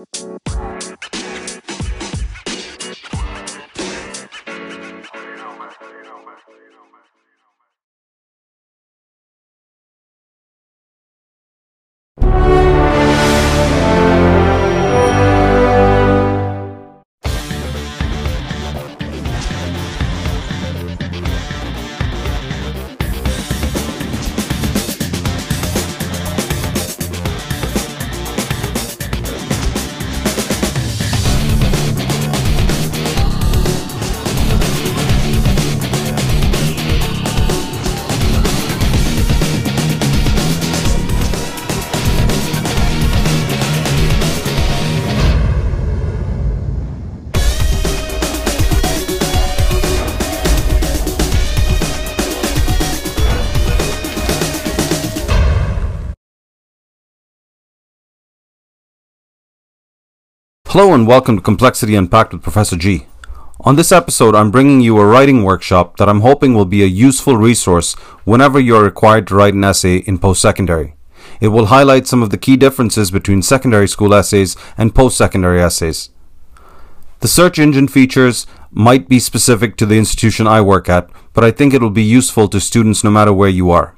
Música Hello and welcome to Complexity Unpacked with Professor G. On this episode, I'm bringing you a writing workshop that I'm hoping will be a useful resource whenever you're required to write an essay in post secondary. It will highlight some of the key differences between secondary school essays and post secondary essays. The search engine features might be specific to the institution I work at, but I think it will be useful to students no matter where you are.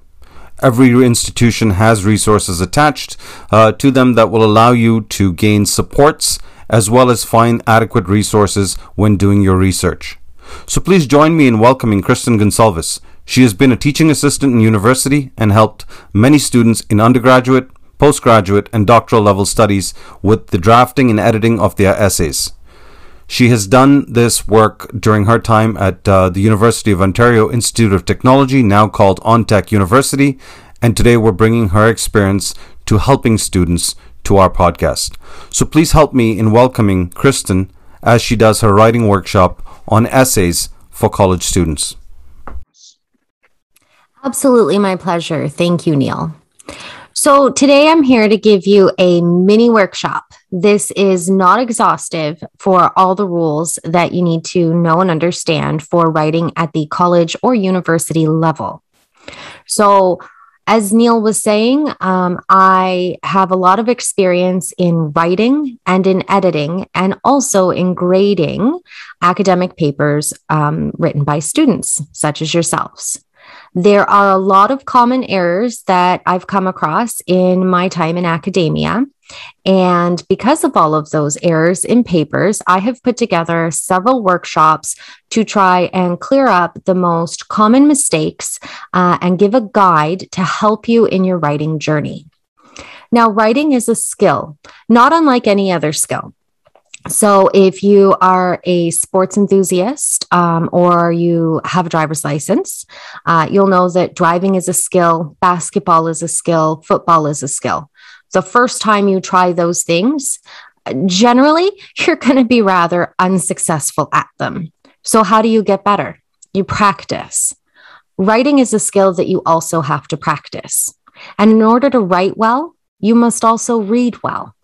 Every institution has resources attached uh, to them that will allow you to gain supports as well as find adequate resources when doing your research. So please join me in welcoming Kristen Gonsalves. She has been a teaching assistant in university and helped many students in undergraduate, postgraduate, and doctoral level studies with the drafting and editing of their essays. She has done this work during her time at uh, the University of Ontario Institute of Technology, now called ONTEC University, and today we're bringing her experience to helping students to our podcast. So please help me in welcoming Kristen as she does her writing workshop on essays for college students. Absolutely, my pleasure. Thank you, Neil. So, today I'm here to give you a mini workshop. This is not exhaustive for all the rules that you need to know and understand for writing at the college or university level. So, as Neil was saying, um, I have a lot of experience in writing and in editing, and also in grading academic papers um, written by students, such as yourselves. There are a lot of common errors that I've come across in my time in academia. And because of all of those errors in papers, I have put together several workshops to try and clear up the most common mistakes uh, and give a guide to help you in your writing journey. Now, writing is a skill, not unlike any other skill. So, if you are a sports enthusiast um, or you have a driver's license, uh, you'll know that driving is a skill, basketball is a skill, football is a skill the first time you try those things, generally you're going to be rather unsuccessful at them. So, how do you get better? You practice. Writing is a skill that you also have to practice. And in order to write well, you must also read well.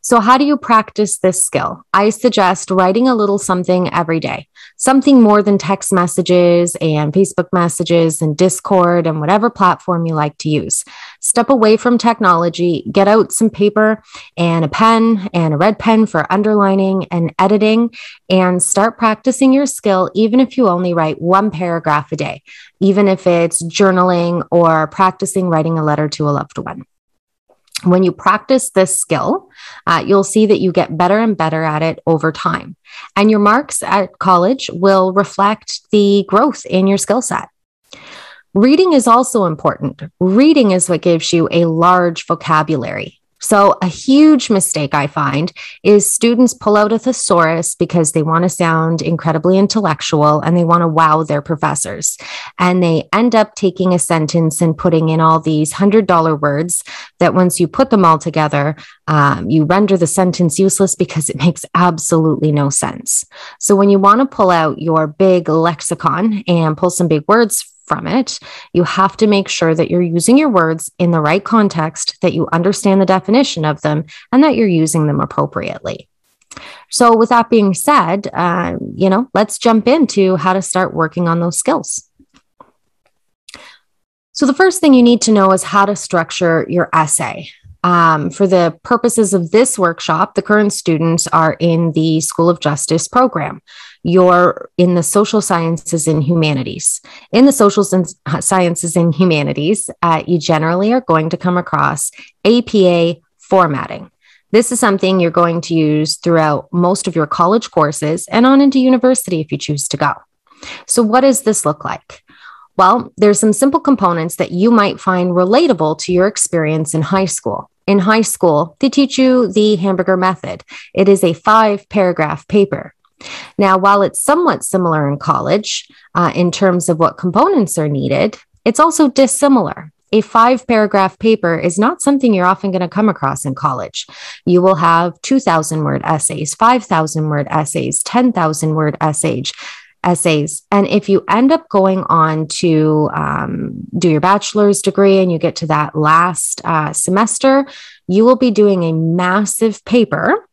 So, how do you practice this skill? I suggest writing a little something every day, something more than text messages and Facebook messages and Discord and whatever platform you like to use. Step away from technology, get out some paper and a pen and a red pen for underlining and editing, and start practicing your skill, even if you only write one paragraph a day, even if it's journaling or practicing writing a letter to a loved one when you practice this skill, uh, you'll see that you get better and better at it over time. And your marks at college will reflect the growth in your skill set. Reading is also important. Reading is what gives you a large vocabulary. So, a huge mistake I find is students pull out a thesaurus because they want to sound incredibly intellectual and they want to wow their professors. And they end up taking a sentence and putting in all these $100 words that once you put them all together, um, you render the sentence useless because it makes absolutely no sense. So, when you want to pull out your big lexicon and pull some big words from it. You have to make sure that you're using your words in the right context, that you understand the definition of them, and that you're using them appropriately. So, with that being said, uh, you know, let's jump into how to start working on those skills. So, the first thing you need to know is how to structure your essay. Um, for the purposes of this workshop, the current students are in the School of Justice program. You're in the social sciences and humanities. In the social sciences and humanities, uh, you generally are going to come across APA formatting. This is something you're going to use throughout most of your college courses and on into university if you choose to go. So, what does this look like? Well, there's some simple components that you might find relatable to your experience in high school. In high school, they teach you the hamburger method. It is a five paragraph paper. Now, while it's somewhat similar in college uh, in terms of what components are needed, it's also dissimilar. A five paragraph paper is not something you're often going to come across in college. You will have 2,000 word essays, 5,000 word essays, 10,000 word essays, essays. And if you end up going on to um, do your bachelor's degree and you get to that last uh, semester, you will be doing a massive paper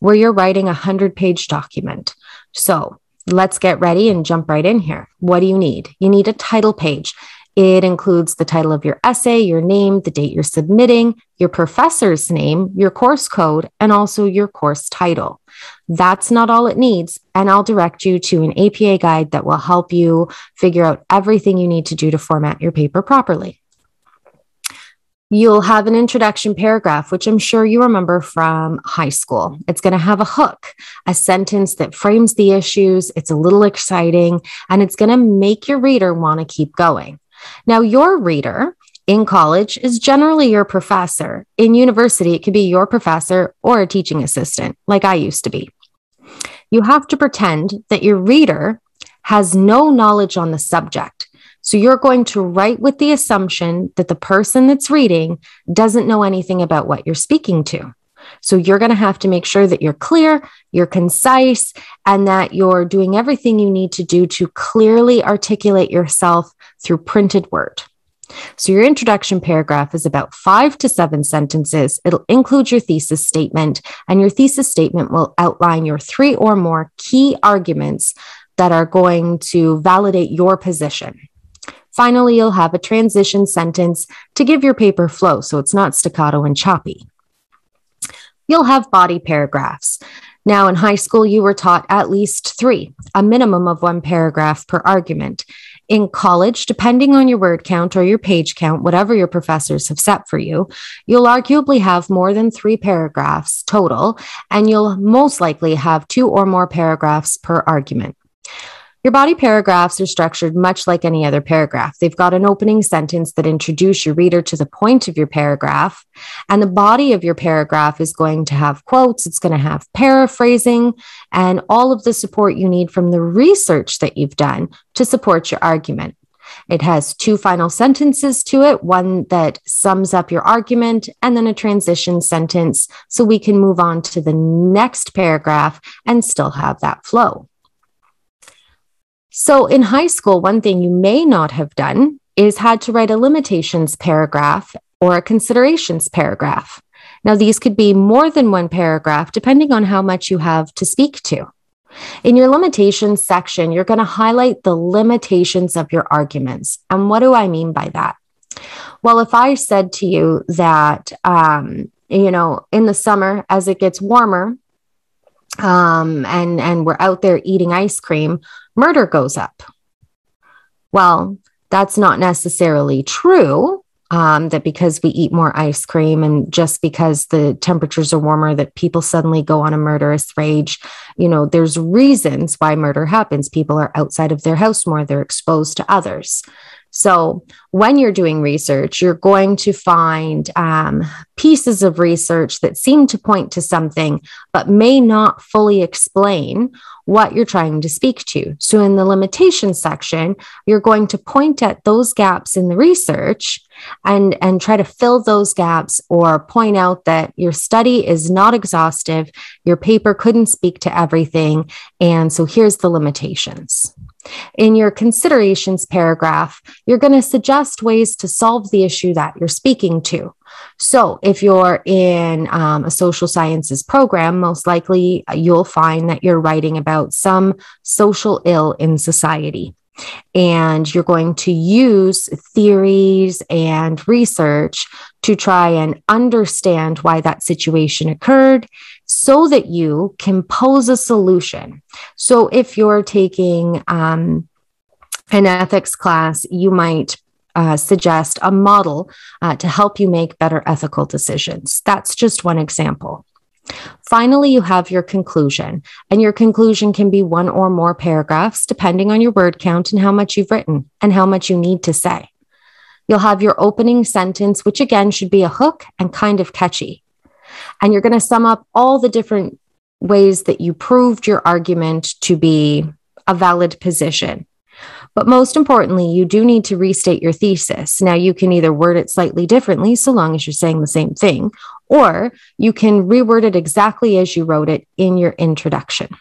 where you're writing a 100 page document. So let's get ready and jump right in here. What do you need? You need a title page. It includes the title of your essay, your name, the date you're submitting, your professor's name, your course code, and also your course title. That's not all it needs. And I'll direct you to an APA guide that will help you figure out everything you need to do to format your paper properly. You'll have an introduction paragraph, which I'm sure you remember from high school. It's going to have a hook, a sentence that frames the issues. It's a little exciting and it's going to make your reader want to keep going. Now, your reader in college is generally your professor. In university, it could be your professor or a teaching assistant, like I used to be. You have to pretend that your reader has no knowledge on the subject. So you're going to write with the assumption that the person that's reading doesn't know anything about what you're speaking to. So you're going to have to make sure that you're clear, you're concise, and that you're doing everything you need to do to clearly articulate yourself through printed word. So, your introduction paragraph is about five to seven sentences. It'll include your thesis statement, and your thesis statement will outline your three or more key arguments that are going to validate your position. Finally, you'll have a transition sentence to give your paper flow so it's not staccato and choppy. You'll have body paragraphs. Now, in high school, you were taught at least three, a minimum of one paragraph per argument. In college, depending on your word count or your page count, whatever your professors have set for you, you'll arguably have more than three paragraphs total, and you'll most likely have two or more paragraphs per argument. Your body paragraphs are structured much like any other paragraph. They've got an opening sentence that introduce your reader to the point of your paragraph. And the body of your paragraph is going to have quotes, it's going to have paraphrasing, and all of the support you need from the research that you've done to support your argument. It has two final sentences to it, one that sums up your argument, and then a transition sentence so we can move on to the next paragraph and still have that flow. So in high school, one thing you may not have done is had to write a limitations paragraph or a considerations paragraph. Now, these could be more than one paragraph, depending on how much you have to speak to. In your limitations section, you're going to highlight the limitations of your arguments. And what do I mean by that? Well, if I said to you that, um, you know, in the summer, as it gets warmer, um, and and we're out there eating ice cream, murder goes up. Well, that's not necessarily true. Um, that because we eat more ice cream and just because the temperatures are warmer, that people suddenly go on a murderous rage. You know, there's reasons why murder happens. People are outside of their house more, they're exposed to others. So, when you're doing research, you're going to find um, pieces of research that seem to point to something, but may not fully explain what you're trying to speak to. So, in the limitation section, you're going to point at those gaps in the research and, and try to fill those gaps or point out that your study is not exhaustive, your paper couldn't speak to everything. And so, here's the limitations. In your considerations paragraph, you're going to suggest ways to solve the issue that you're speaking to. So, if you're in um, a social sciences program, most likely uh, you'll find that you're writing about some social ill in society. And you're going to use theories and research to try and understand why that situation occurred so that you can pose a solution. So if you're taking um, an ethics class, you might uh, suggest a model uh, to help you make better ethical decisions. That's just one example. Finally, you have your conclusion, and your conclusion can be one or more paragraphs, depending on your word count and how much you've written and how much you need to say. You'll have your opening sentence, which again should be a hook and kind of catchy. And you're going to sum up all the different ways that you proved your argument to be a valid position. But most importantly, you do need to restate your thesis. Now, you can either word it slightly differently, so long as you're saying the same thing, or you can reword it exactly as you wrote it in your introduction.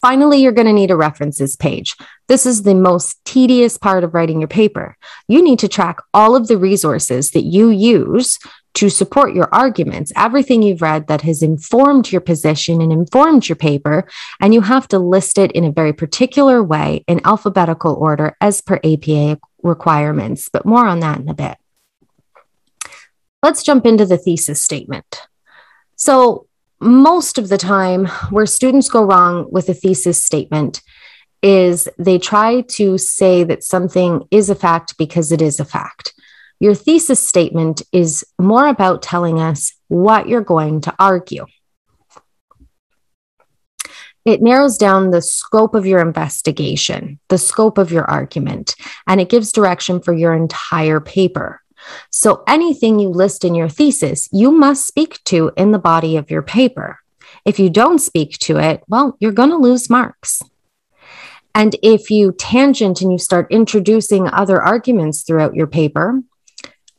Finally, you're going to need a references page. This is the most tedious part of writing your paper. You need to track all of the resources that you use to support your arguments, everything you've read that has informed your position and informed your paper, and you have to list it in a very particular way in alphabetical order as per APA requirements. But more on that in a bit. Let's jump into the thesis statement. So, most of the time, where students go wrong with a thesis statement is they try to say that something is a fact because it is a fact. Your thesis statement is more about telling us what you're going to argue. It narrows down the scope of your investigation, the scope of your argument, and it gives direction for your entire paper. So anything you list in your thesis, you must speak to in the body of your paper. If you don't speak to it, well, you're going to lose marks. And if you tangent and you start introducing other arguments throughout your paper,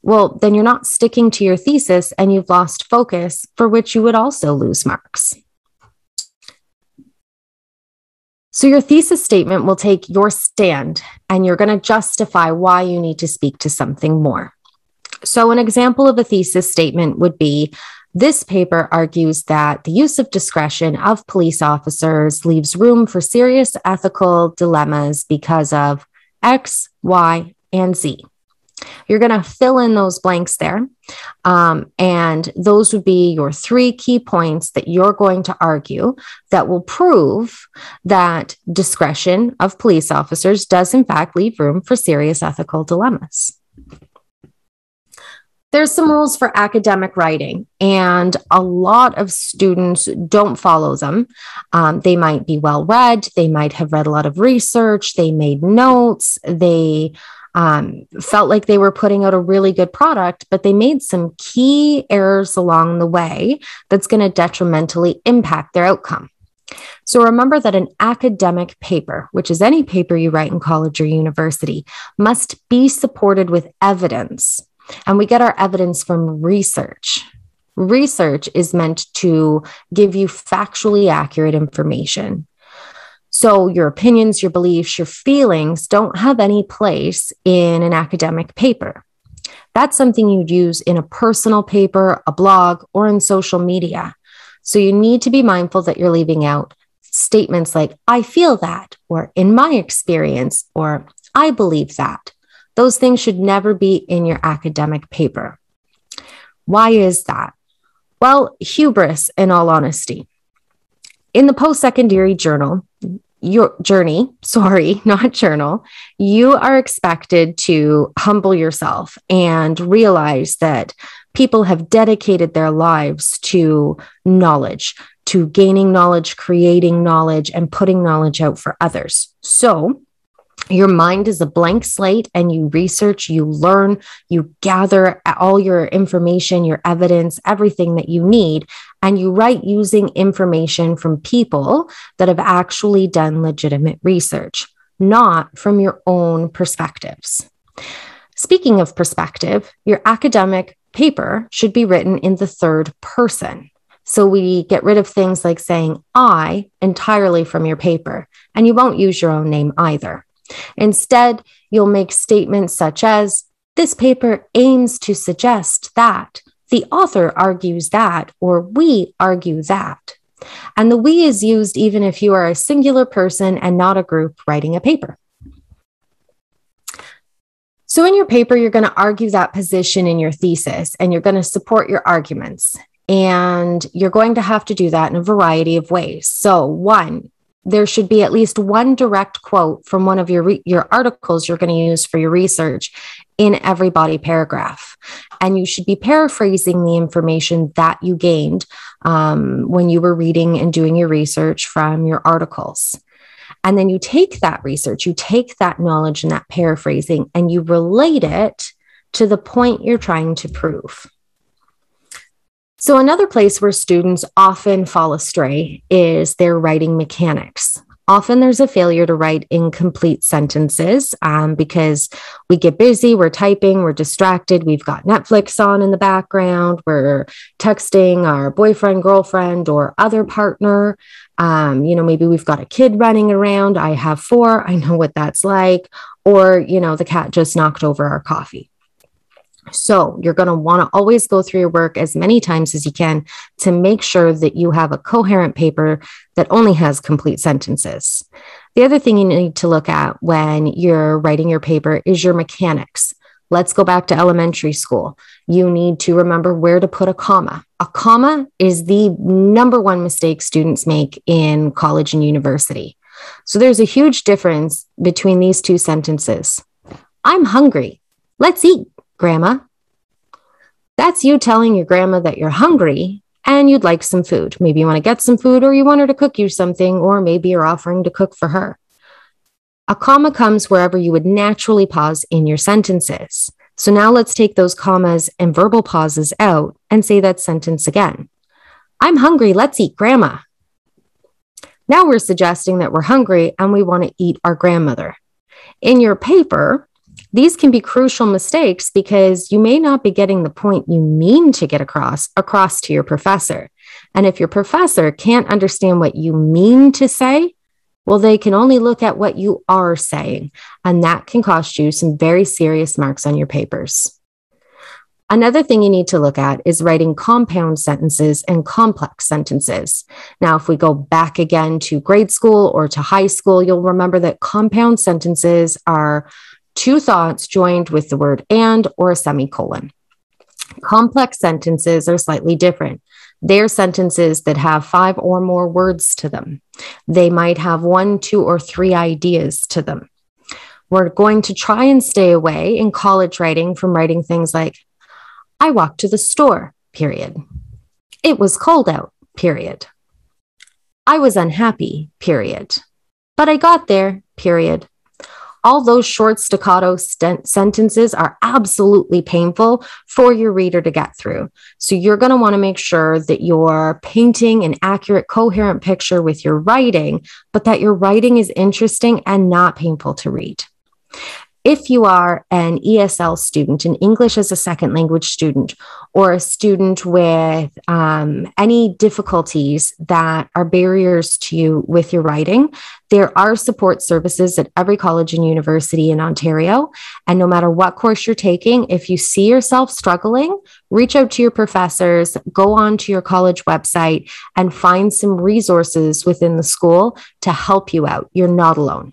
well, then you're not sticking to your thesis and you've lost focus, for which you would also lose marks. So, your thesis statement will take your stand and you're going to justify why you need to speak to something more. So, an example of a thesis statement would be this paper argues that the use of discretion of police officers leaves room for serious ethical dilemmas because of X, Y, and Z. You're going to fill in those blanks there. Um, and those would be your three key points that you're going to argue that will prove that discretion of police officers does, in fact, leave room for serious ethical dilemmas. There's some rules for academic writing, and a lot of students don't follow them. Um, they might be well read, they might have read a lot of research, they made notes, they um, felt like they were putting out a really good product, but they made some key errors along the way that's going to detrimentally impact their outcome. So remember that an academic paper, which is any paper you write in college or university, must be supported with evidence. And we get our evidence from research. Research is meant to give you factually accurate information. So, your opinions, your beliefs, your feelings don't have any place in an academic paper. That's something you'd use in a personal paper, a blog, or in social media. So, you need to be mindful that you're leaving out statements like, I feel that, or in my experience, or I believe that. Those things should never be in your academic paper. Why is that? Well, hubris, in all honesty. In the post secondary journal, your journey, sorry, not journal, you are expected to humble yourself and realize that people have dedicated their lives to knowledge, to gaining knowledge, creating knowledge, and putting knowledge out for others. So, your mind is a blank slate and you research, you learn, you gather all your information, your evidence, everything that you need, and you write using information from people that have actually done legitimate research, not from your own perspectives. Speaking of perspective, your academic paper should be written in the third person. So we get rid of things like saying I entirely from your paper, and you won't use your own name either. Instead, you'll make statements such as, This paper aims to suggest that, the author argues that, or we argue that. And the we is used even if you are a singular person and not a group writing a paper. So, in your paper, you're going to argue that position in your thesis and you're going to support your arguments. And you're going to have to do that in a variety of ways. So, one, there should be at least one direct quote from one of your re- your articles you're going to use for your research in every body paragraph. And you should be paraphrasing the information that you gained um, when you were reading and doing your research from your articles. And then you take that research you take that knowledge and that paraphrasing and you relate it to the point you're trying to prove so, another place where students often fall astray is their writing mechanics. Often there's a failure to write incomplete sentences um, because we get busy, we're typing, we're distracted, we've got Netflix on in the background, we're texting our boyfriend, girlfriend, or other partner. Um, you know, maybe we've got a kid running around. I have four, I know what that's like. Or, you know, the cat just knocked over our coffee. So you're going to want to always go through your work as many times as you can to make sure that you have a coherent paper that only has complete sentences. The other thing you need to look at when you're writing your paper is your mechanics. Let's go back to elementary school. You need to remember where to put a comma. A comma is the number one mistake students make in college and university. So there's a huge difference between these two sentences. I'm hungry. Let's eat. Grandma. That's you telling your grandma that you're hungry and you'd like some food. Maybe you want to get some food or you want her to cook you something, or maybe you're offering to cook for her. A comma comes wherever you would naturally pause in your sentences. So now let's take those commas and verbal pauses out and say that sentence again. I'm hungry. Let's eat grandma. Now we're suggesting that we're hungry and we want to eat our grandmother. In your paper, these can be crucial mistakes because you may not be getting the point you mean to get across across to your professor. And if your professor can't understand what you mean to say, well, they can only look at what you are saying, and that can cost you some very serious marks on your papers. Another thing you need to look at is writing compound sentences and complex sentences. Now, if we go back again to grade school or to high school, you'll remember that compound sentences are two thoughts joined with the word and or a semicolon. Complex sentences are slightly different. They're sentences that have five or more words to them. They might have one, two, or three ideas to them. We're going to try and stay away in college writing from writing things like, I walked to the store, period. It was cold out, period. I was unhappy, period. But I got there, period all those short staccato st- sentences are absolutely painful for your reader to get through. So you're going to want to make sure that you're painting an accurate, coherent picture with your writing, but that your writing is interesting and not painful to read. If you are an ESL student, an English as a second language student, or a student with um, any difficulties that are barriers to you with your writing, there are support services at every college and university in Ontario. And no matter what course you're taking, if you see yourself struggling, reach out to your professors, go on to your college website, and find some resources within the school to help you out. You're not alone.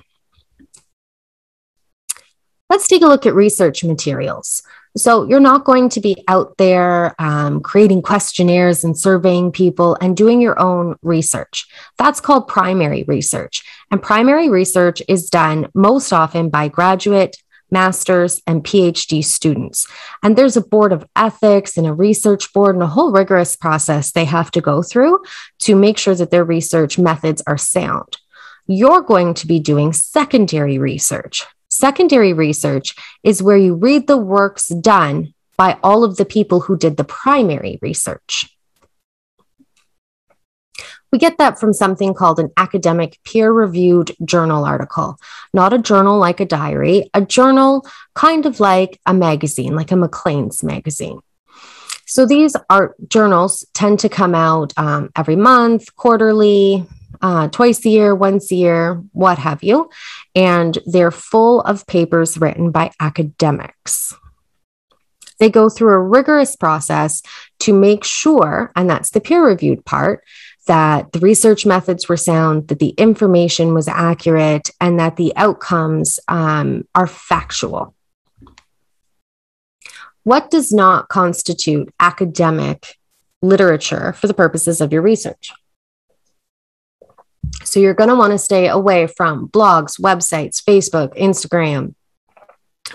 Let's take a look at research materials. So, you're not going to be out there um, creating questionnaires and surveying people and doing your own research. That's called primary research. And primary research is done most often by graduate, master's, and PhD students. And there's a board of ethics and a research board and a whole rigorous process they have to go through to make sure that their research methods are sound. You're going to be doing secondary research. Secondary research is where you read the works done by all of the people who did the primary research. We get that from something called an academic peer reviewed journal article, not a journal like a diary, a journal kind of like a magazine, like a Maclean's magazine. So these art journals tend to come out um, every month, quarterly, uh, twice a year, once a year, what have you. And they're full of papers written by academics. They go through a rigorous process to make sure, and that's the peer reviewed part, that the research methods were sound, that the information was accurate, and that the outcomes um, are factual. what does not constitute academic literature for the purposes of your research? So you're going to want to stay away from blogs, websites, Facebook, Instagram,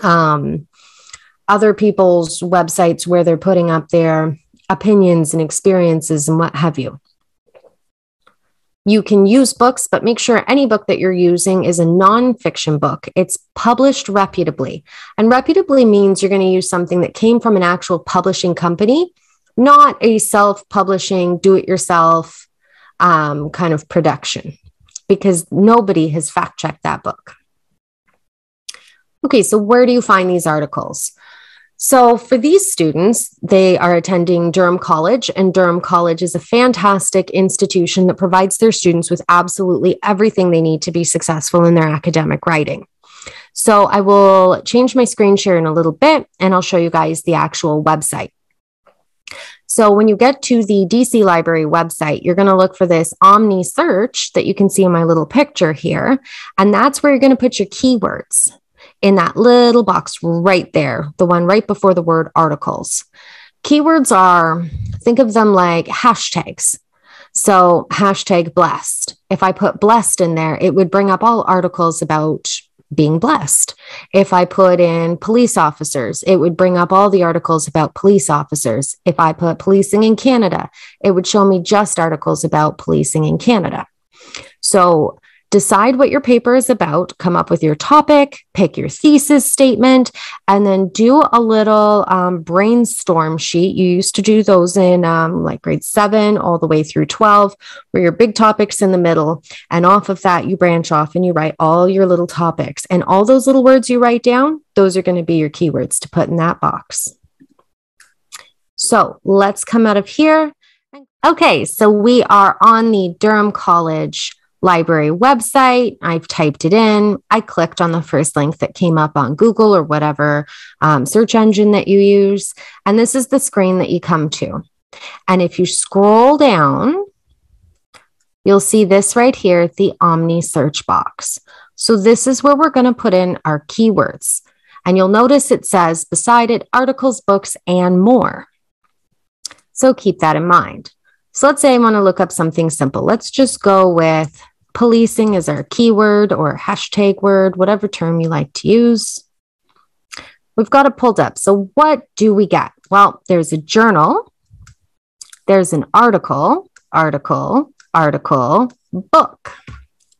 um, other people's websites where they're putting up their opinions and experiences and what have you. You can use books, but make sure any book that you're using is a nonfiction book. It's published reputably. And reputably means you're going to use something that came from an actual publishing company, not a self publishing, do it yourself um, kind of production, because nobody has fact checked that book. Okay, so where do you find these articles? So, for these students, they are attending Durham College, and Durham College is a fantastic institution that provides their students with absolutely everything they need to be successful in their academic writing. So, I will change my screen share in a little bit and I'll show you guys the actual website. So, when you get to the DC Library website, you're going to look for this Omni search that you can see in my little picture here. And that's where you're going to put your keywords in that little box right there, the one right before the word articles. Keywords are, think of them like hashtags. So, hashtag blessed. If I put blessed in there, it would bring up all articles about being blessed. If I put in police officers, it would bring up all the articles about police officers. If I put policing in Canada, it would show me just articles about policing in Canada. So, decide what your paper is about, come up with your topic, pick your thesis statement, and then do a little um, brainstorm sheet. You used to do those in um, like grade seven all the way through 12, where your big topics in the middle. And off of that, you branch off and you write all your little topics. And all those little words you write down, those are going to be your keywords to put in that box. So let's come out of here. Okay, so we are on the Durham College library website. I've typed it in. I clicked on the first link that came up on Google or whatever um, search engine that you use. And this is the screen that you come to. And if you scroll down, you'll see this right here, the Omni search box. So this is where we're going to put in our keywords. And you'll notice it says beside it articles, books, and more. So keep that in mind. So let's say I want to look up something simple. Let's just go with policing is our keyword or hashtag word, whatever term you like to use. We've got it pulled up. So, what do we get? Well, there's a journal, there's an article, article, article, book.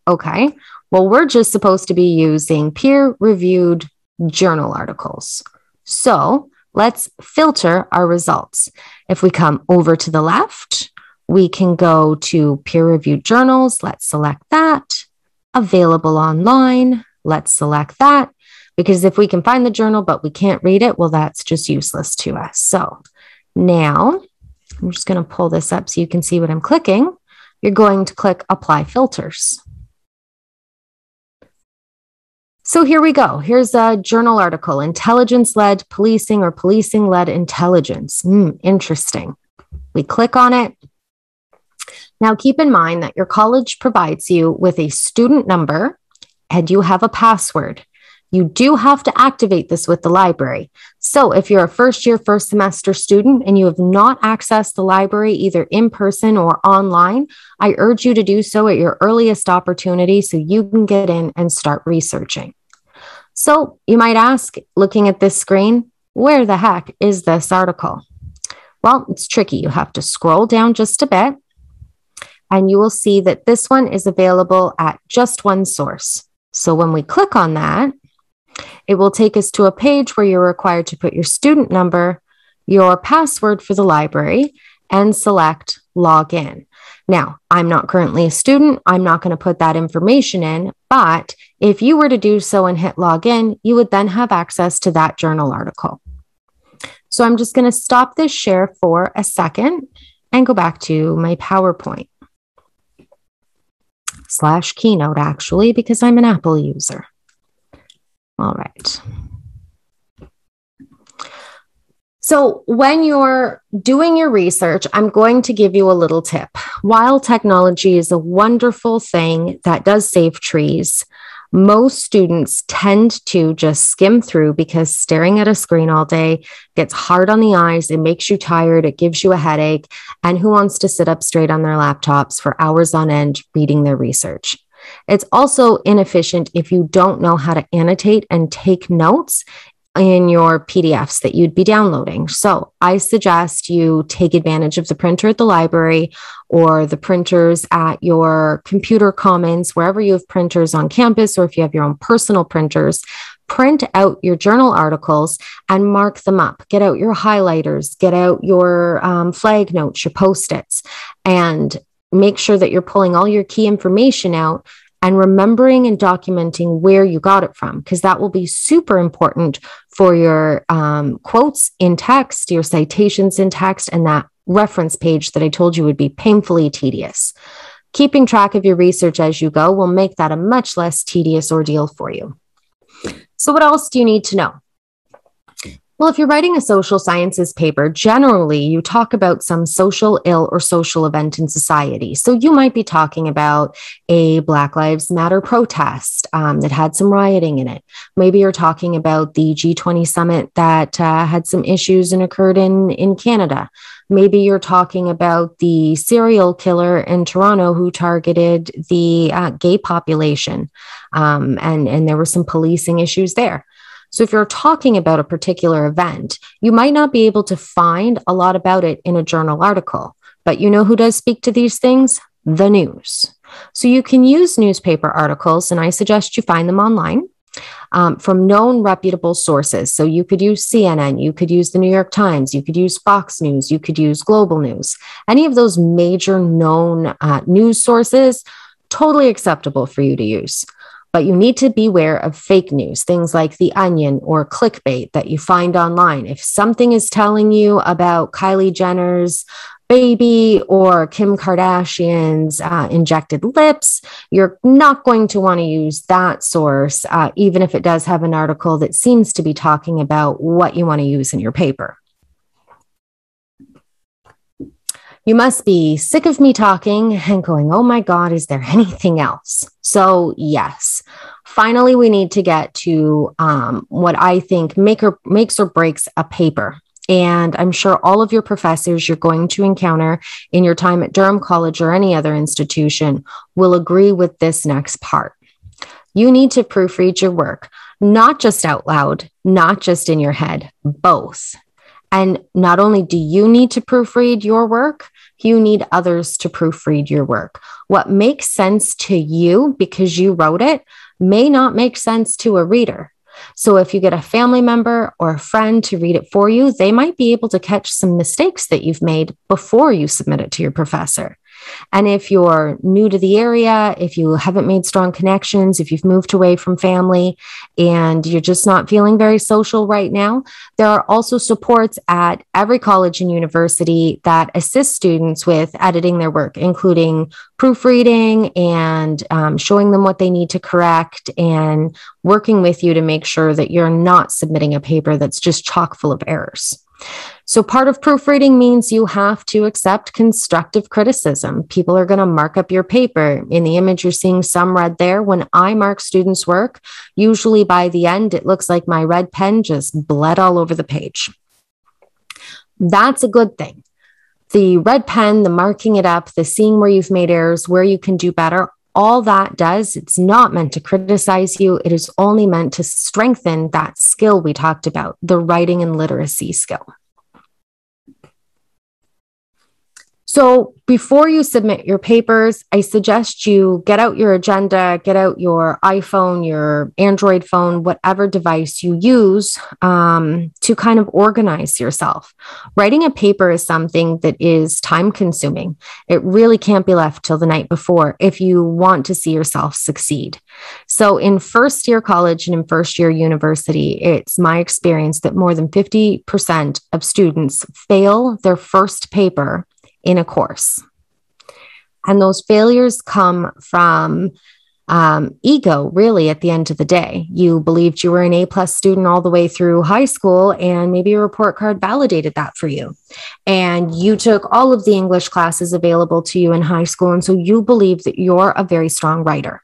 Okay. Well, we're just supposed to be using peer reviewed journal articles. So, let's filter our results. If we come over to the left, we can go to peer reviewed journals. Let's select that. Available online. Let's select that. Because if we can find the journal, but we can't read it, well, that's just useless to us. So now I'm just going to pull this up so you can see what I'm clicking. You're going to click apply filters. So here we go. Here's a journal article intelligence led policing or policing led intelligence. Mm, interesting. We click on it. Now, keep in mind that your college provides you with a student number and you have a password. You do have to activate this with the library. So, if you're a first year, first semester student and you have not accessed the library either in person or online, I urge you to do so at your earliest opportunity so you can get in and start researching. So, you might ask, looking at this screen, where the heck is this article? Well, it's tricky. You have to scroll down just a bit and you will see that this one is available at just one source. So when we click on that, it will take us to a page where you're required to put your student number, your password for the library, and select login. Now, I'm not currently a student. I'm not going to put that information in, but if you were to do so and hit login, you would then have access to that journal article. So I'm just going to stop this share for a second and go back to my PowerPoint slash keynote actually, because I'm an Apple user. All right. So, when you're doing your research, I'm going to give you a little tip. While technology is a wonderful thing that does save trees, Most students tend to just skim through because staring at a screen all day gets hard on the eyes. It makes you tired. It gives you a headache. And who wants to sit up straight on their laptops for hours on end reading their research? It's also inefficient if you don't know how to annotate and take notes in your PDFs that you'd be downloading. So I suggest you take advantage of the printer at the library or the printers at your computer commons, wherever you have printers on campus, or if you have your own personal printers. Print out your journal articles and mark them up. Get out your highlighters, get out your um, flag notes, your post its, and make sure that you're pulling all your key information out and remembering and documenting where you got it from, because that will be super important for your um, quotes in text, your citations in text, and that reference page that I told you would be painfully tedious. Keeping track of your research as you go will make that a much less tedious ordeal for you. So, what else do you need to know? Well, if you're writing a social sciences paper, generally you talk about some social ill or social event in society. So you might be talking about a Black Lives Matter protest um, that had some rioting in it. Maybe you're talking about the G20 summit that uh, had some issues and occurred in, in Canada. Maybe you're talking about the serial killer in Toronto who targeted the uh, gay population, um, and, and there were some policing issues there. So if you're talking about a particular event, you might not be able to find a lot about it in a journal article. But you know who does speak to these things? The news. So you can use newspaper articles, and I suggest you find them online. Um, from known reputable sources. So you could use CNN, you could use the New York Times, you could use Fox News, you could use Global News. Any of those major known uh, news sources, totally acceptable for you to use. But you need to beware of fake news, things like The Onion or clickbait that you find online. If something is telling you about Kylie Jenner's baby or Kim Kardashian's uh, injected lips, you're not going to want to use that source, uh, even if it does have an article that seems to be talking about what you want to use in your paper. You must be sick of me talking and going, oh my God, is there anything else? So, yes. Finally, we need to get to um, what I think make or, makes or breaks a paper. And I'm sure all of your professors you're going to encounter in your time at Durham College or any other institution will agree with this next part. You need to proofread your work, not just out loud, not just in your head, both. And not only do you need to proofread your work, you need others to proofread your work. What makes sense to you because you wrote it may not make sense to a reader. So, if you get a family member or a friend to read it for you, they might be able to catch some mistakes that you've made before you submit it to your professor. And if you're new to the area, if you haven't made strong connections, if you've moved away from family and you're just not feeling very social right now, there are also supports at every college and university that assist students with editing their work, including proofreading and um, showing them what they need to correct and working with you to make sure that you're not submitting a paper that's just chock full of errors. So, part of proofreading means you have to accept constructive criticism. People are going to mark up your paper. In the image, you're seeing some red there. When I mark students' work, usually by the end, it looks like my red pen just bled all over the page. That's a good thing. The red pen, the marking it up, the seeing where you've made errors, where you can do better, all that does, it's not meant to criticize you. It is only meant to strengthen that skill we talked about, the writing and literacy skill. So before you submit your papers, I suggest you get out your agenda, get out your iPhone, your Android phone, whatever device you use um, to kind of organize yourself. Writing a paper is something that is time consuming. It really can't be left till the night before if you want to see yourself succeed. So in first year college and in first year university, it's my experience that more than 50% of students fail their first paper in a course. And those failures come from um, ego, really, at the end of the day. You believed you were an A plus student all the way through high school, and maybe a report card validated that for you. And you took all of the English classes available to you in high school. And so you believe that you're a very strong writer.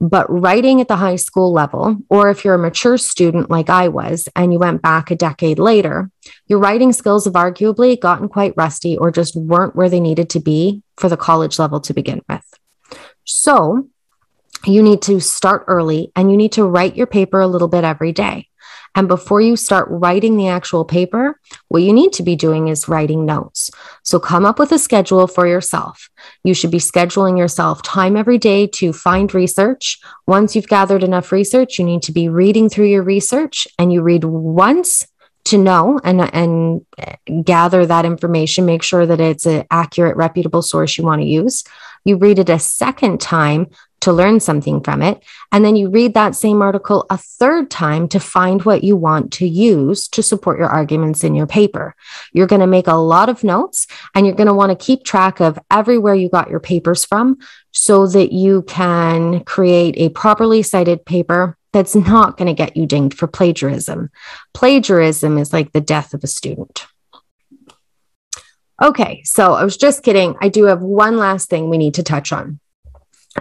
But writing at the high school level, or if you're a mature student like I was and you went back a decade later, your writing skills have arguably gotten quite rusty or just weren't where they needed to be for the college level to begin with. So, you need to start early and you need to write your paper a little bit every day. And before you start writing the actual paper, what you need to be doing is writing notes. So come up with a schedule for yourself. You should be scheduling yourself time every day to find research. Once you've gathered enough research, you need to be reading through your research and you read once to know and and gather that information make sure that it's an accurate reputable source you want to use you read it a second time to learn something from it. And then you read that same article a third time to find what you want to use to support your arguments in your paper. You're going to make a lot of notes and you're going to want to keep track of everywhere you got your papers from so that you can create a properly cited paper that's not going to get you dinged for plagiarism. Plagiarism is like the death of a student. Okay, so I was just kidding. I do have one last thing we need to touch on.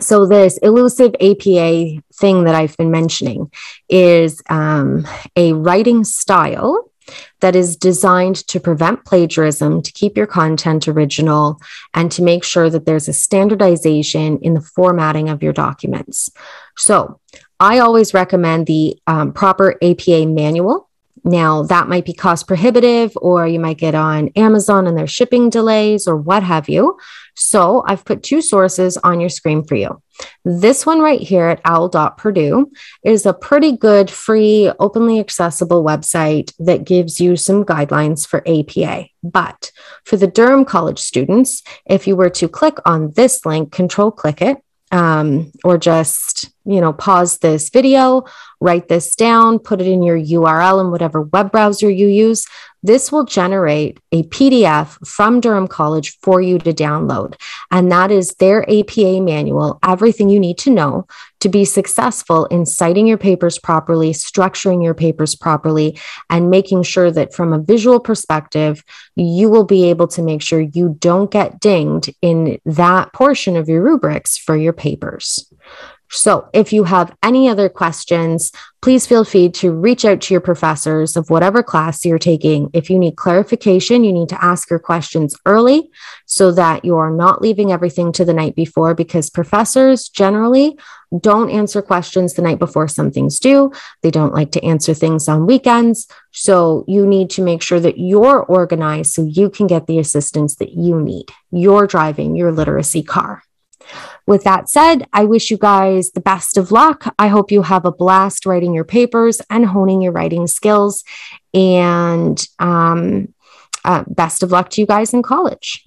So, this elusive APA thing that I've been mentioning is um, a writing style that is designed to prevent plagiarism, to keep your content original, and to make sure that there's a standardization in the formatting of your documents. So, I always recommend the um, proper APA manual now, that might be cost prohibitive, or you might get on Amazon and their shipping delays, or what have you. So, I've put two sources on your screen for you. This one right here at owl.purdue is a pretty good, free, openly accessible website that gives you some guidelines for APA. But for the Durham College students, if you were to click on this link, control click it, um, or just you know pause this video write this down put it in your url in whatever web browser you use this will generate a PDF from Durham College for you to download. And that is their APA manual, everything you need to know to be successful in citing your papers properly, structuring your papers properly, and making sure that from a visual perspective, you will be able to make sure you don't get dinged in that portion of your rubrics for your papers. So, if you have any other questions, please feel free to reach out to your professors of whatever class you're taking. If you need clarification, you need to ask your questions early so that you are not leaving everything to the night before because professors generally don't answer questions the night before something's due. They don't like to answer things on weekends. So, you need to make sure that you're organized so you can get the assistance that you need. You're driving your literacy car. With that said, I wish you guys the best of luck. I hope you have a blast writing your papers and honing your writing skills. And um, uh, best of luck to you guys in college.